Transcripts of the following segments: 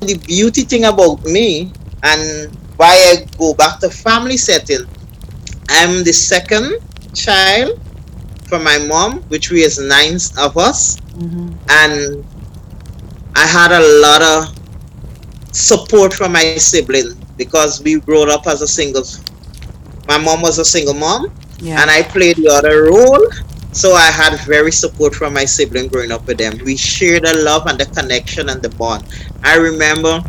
the beauty thing about me and why I go back to family setting, I'm the second child from my mom, which we is nine of us, Mm-hmm. and I had a lot of support from my sibling because we grew up as a single. My mom was a single mom, Yeah. and I played the other role. So I had very support from my sibling growing up with them. We shared the love and the connection and the bond. I remember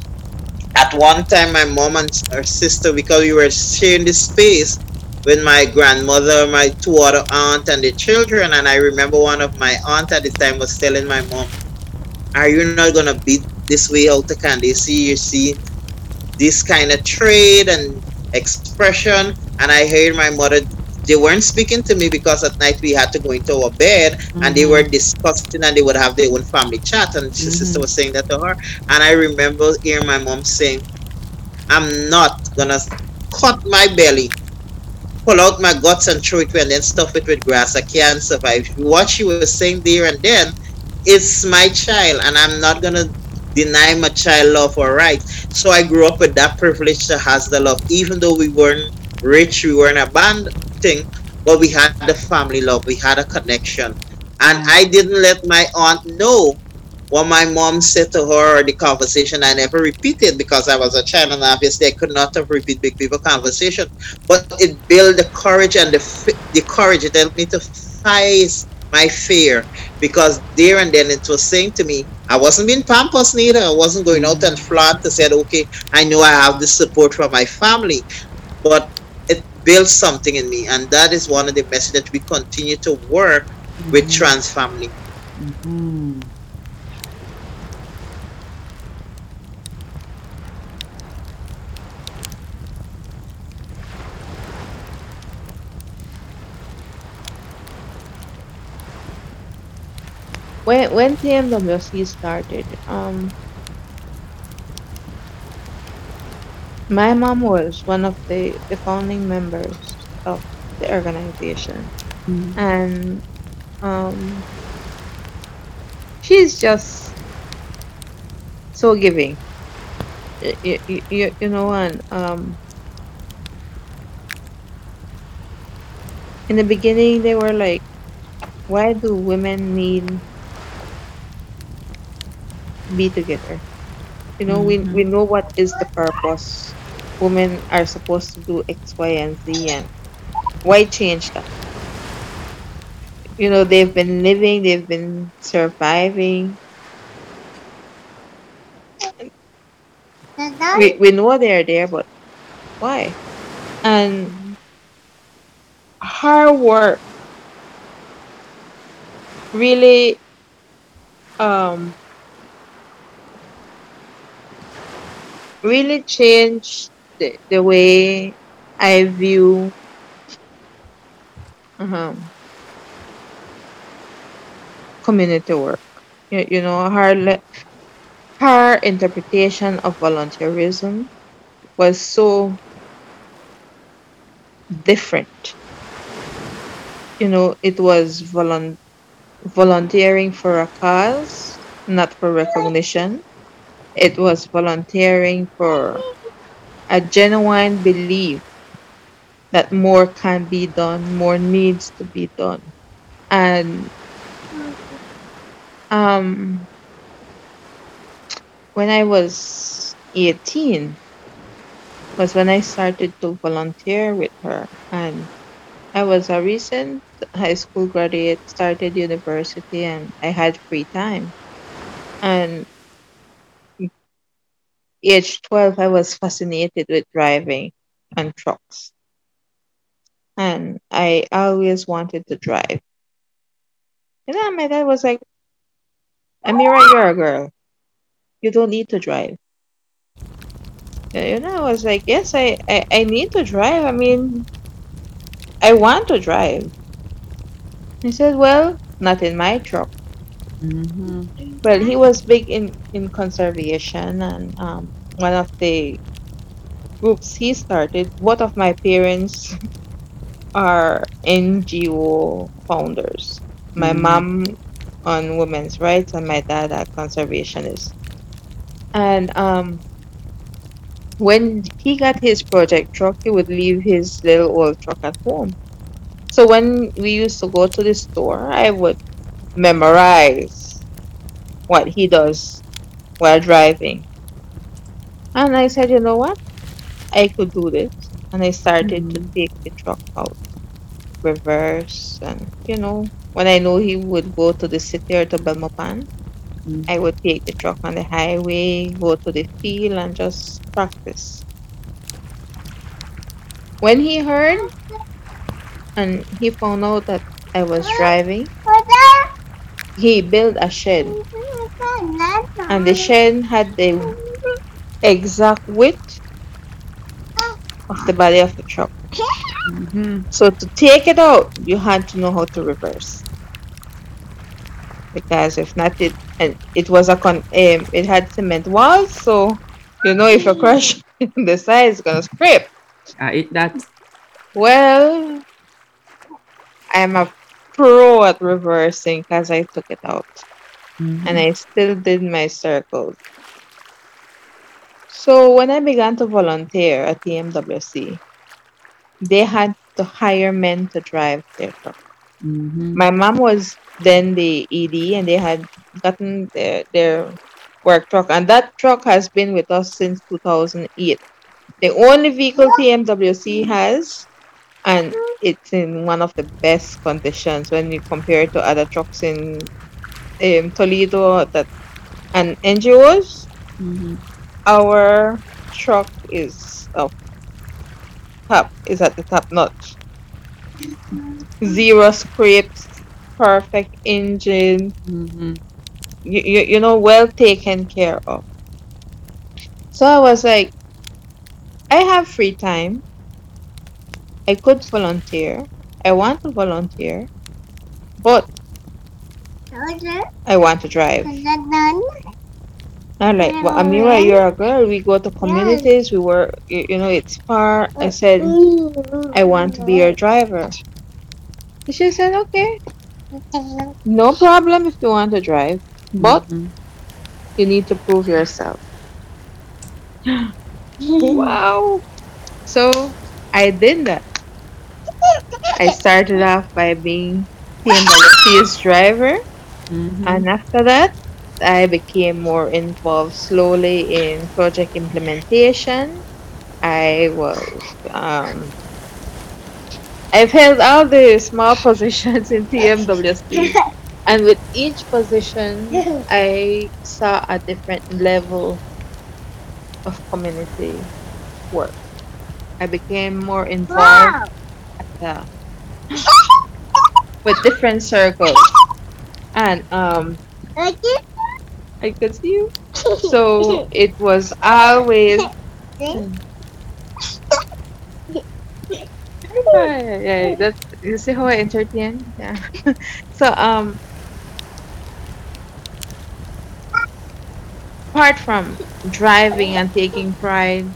at one time my mom and her sister, because we were sharing this space with my grandmother, my two other aunt and the children, and I remember one of my aunt at the time was telling my mom, Are you not gonna beat this way out of Candy? See, you see this kind of trade and expression and I heard my mother they weren't speaking to me because at night we had to go into our bed and they mm-hmm. were discussing and they would have their own family chat. And the sister mm-hmm. was saying that to her. And I remember hearing my mom saying I'm not gonna cut my belly pull out my guts and throw it away and then stuff it with grass. I can't survive. What she was saying there and then it's my child and I'm not gonna deny my child love or right so I grew up with that privilege to has the love. Even though we weren't rich we weren't a band thing but we had the family love we had a connection. And mm. I didn't let my aunt know what my mom said to her or the conversation. I never repeated because I was a child and obviously I could not have repeated big people conversation. But it built the courage and the the courage. It helped me to face my fear because there and then it was saying to me I wasn't being pampered neither. I wasn't going out mm. and flaunt to say okay I know I have the support from my family. But built something in me and that is one of the messages that we continue to work with trans family Mm. When when TMWC started, um, my mom was one of the, the founding members of the organization, Mm. and um, she's just so giving. You, you, you, you know, and um, in the beginning they were like, why do women need be together? You know, we we know what is the purpose. Women are supposed to do X, Y, and Z, and why change that? You know, they've been living, they've been surviving. We we know they're there, but why? And her work really um really changed the, the way I view um, community work. You, you know, her her interpretation of volunteerism was so different. You know, it was volun- volunteering for a cause, not for recognition. It was volunteering for a genuine belief that more can be done, more needs to be done. And um, when I was 18 was when I started to volunteer with her. And I was a recent high school graduate, started university, and I had free time. And age 12, I was fascinated with driving and trucks. And I always wanted to drive. And then my dad was like, Amira, you're a girl. You don't need to drive. You know, I was like, yes, I, I, I need to drive. I mean, I want to drive. He said, well, not in my truck. Mhm. Well, he was big in, in conservation, and um, one of the groups he started, both of my parents are NGO founders. My Mhm. mom on women's rights, and my dad a conservationist. And um, when he got his project truck, he would leave his little old truck at home. So when we used to go to the store, I would memorize what he does while driving. And I said, you know what? I could do this. And I started to Mhm. take the truck out, reverse, and you know, when I know he would go to the city or to Belmopan, Mm. I would take the truck on the highway, go to the field, and just practice. When he heard and he found out that I was driving, he built a shed, and the shed had the exact width of the body of the truck. Mhm. So to take it out, you had to know how to reverse. Because if not, it and it was a con. Um, it had cement walls, so you know if you crash the side, it's gonna scrape. I eat that. Well, I'm a pro at reversing because I took it out Mhm. and I still did my circles. So when I began to volunteer at the MWC, they had to hire men to drive their truck. Mhm. My mom was then the ED and they had gotten their, their work truck and that truck has been with us since 2008. The only vehicle TMWC has and it's in one of the best conditions when you compare it to other trucks in um, Toledo that and NGOs. Mhm. Our truck is up top is at the top notch. Zero scrapes, perfect engine, Mhm. you, you, you know, well taken care of. So I was like, I have free time. I could volunteer. I want to volunteer, but I want to drive. I'm like, well, Amira, you're a girl. We go to communities. We work. You, you know, it's far. I said, I want to be your driver. She said, okay, no problem if you want to drive, but Mhm. you need to prove yourself. Wow. So I did that. I started off by being TMWC's driver, Mhm. and after that, I became more involved slowly in project implementation. I was, um, I've held all the small positions in TMWC, and with each position, I saw a different level of community work. I became more involved uh, with different circles, and um, I could see you. So it was always. Yeah, yeah, yeah, that's you see how I entertain. Yeah. so um, apart from driving and taking pride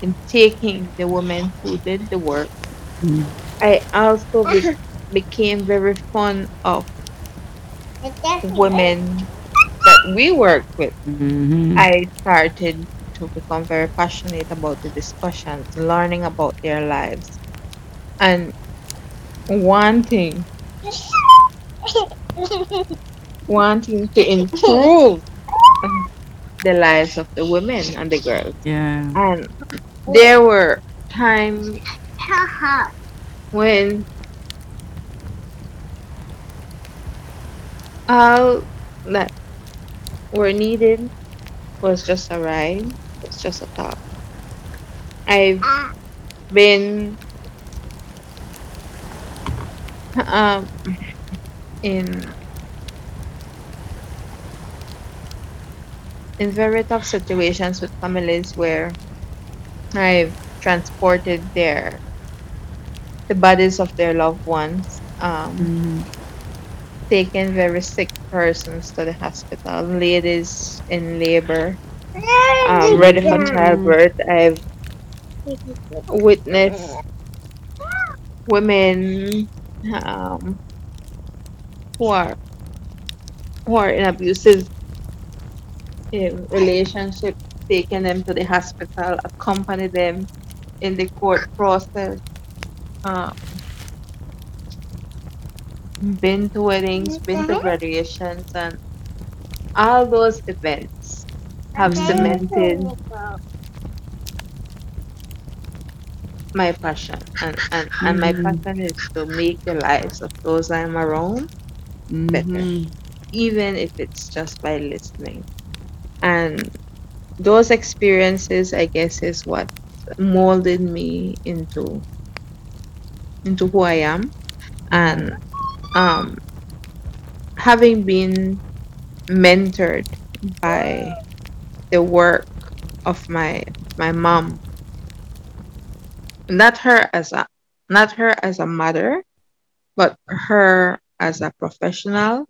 in taking the woman who did the work, Mhm. I also be- became very fond of women that we worked with. Mhm. I started to become very passionate about the discussions, learning about their lives, and wanting wanting to improve the lives of the women and the girls. Yeah. And there were times when all that were needed was just a ride, It's just a talk. I've been um in in very tough situations with families where I've transported their the bodies of their loved ones, um, Mhm. Taken very sick persons to the hospital, ladies in labor, um, ready for childbirth. I've witnessed women um, who are who are in abusive relationship, taking them to the hospital, accompany them in the court process, um, been to weddings, been to graduations, and all those events have cemented my passion. And, and, and my Mhm. passion is to make the lives of those I'm around better, Mhm. even if it's just by listening. And those experiences, I guess, is what molded me into into who I am. And um, having been mentored by the work of my my mom, not her as a not her as a mother, but her as a professional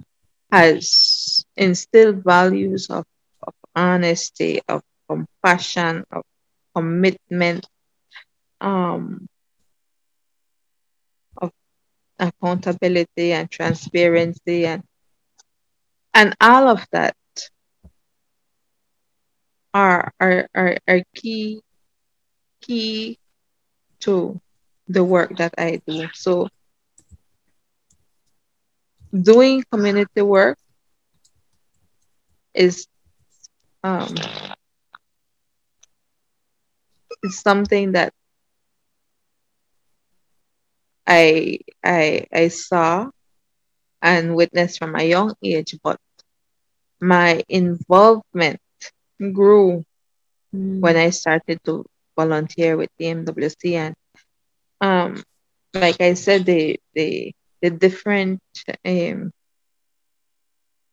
has instilled values of, of honesty, of compassion, of commitment, um, accountability and transparency and and all of that are are, are, are key key to the work that I do. So doing community work is um, is something that I I I saw and witnessed from a young age, but my involvement grew when Mm. I started to volunteer with the MWC and um like I said the the the different um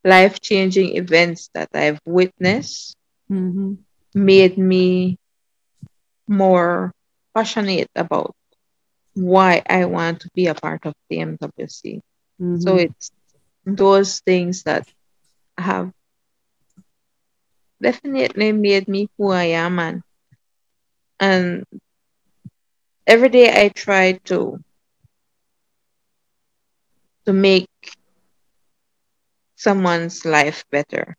life changing events that I've witnessed Mhm. made me more passionate about why I want to be a part of the MWC. So mm-hmm. it's those things that have definitely made me who I am and and every day I try to to make someone's life better.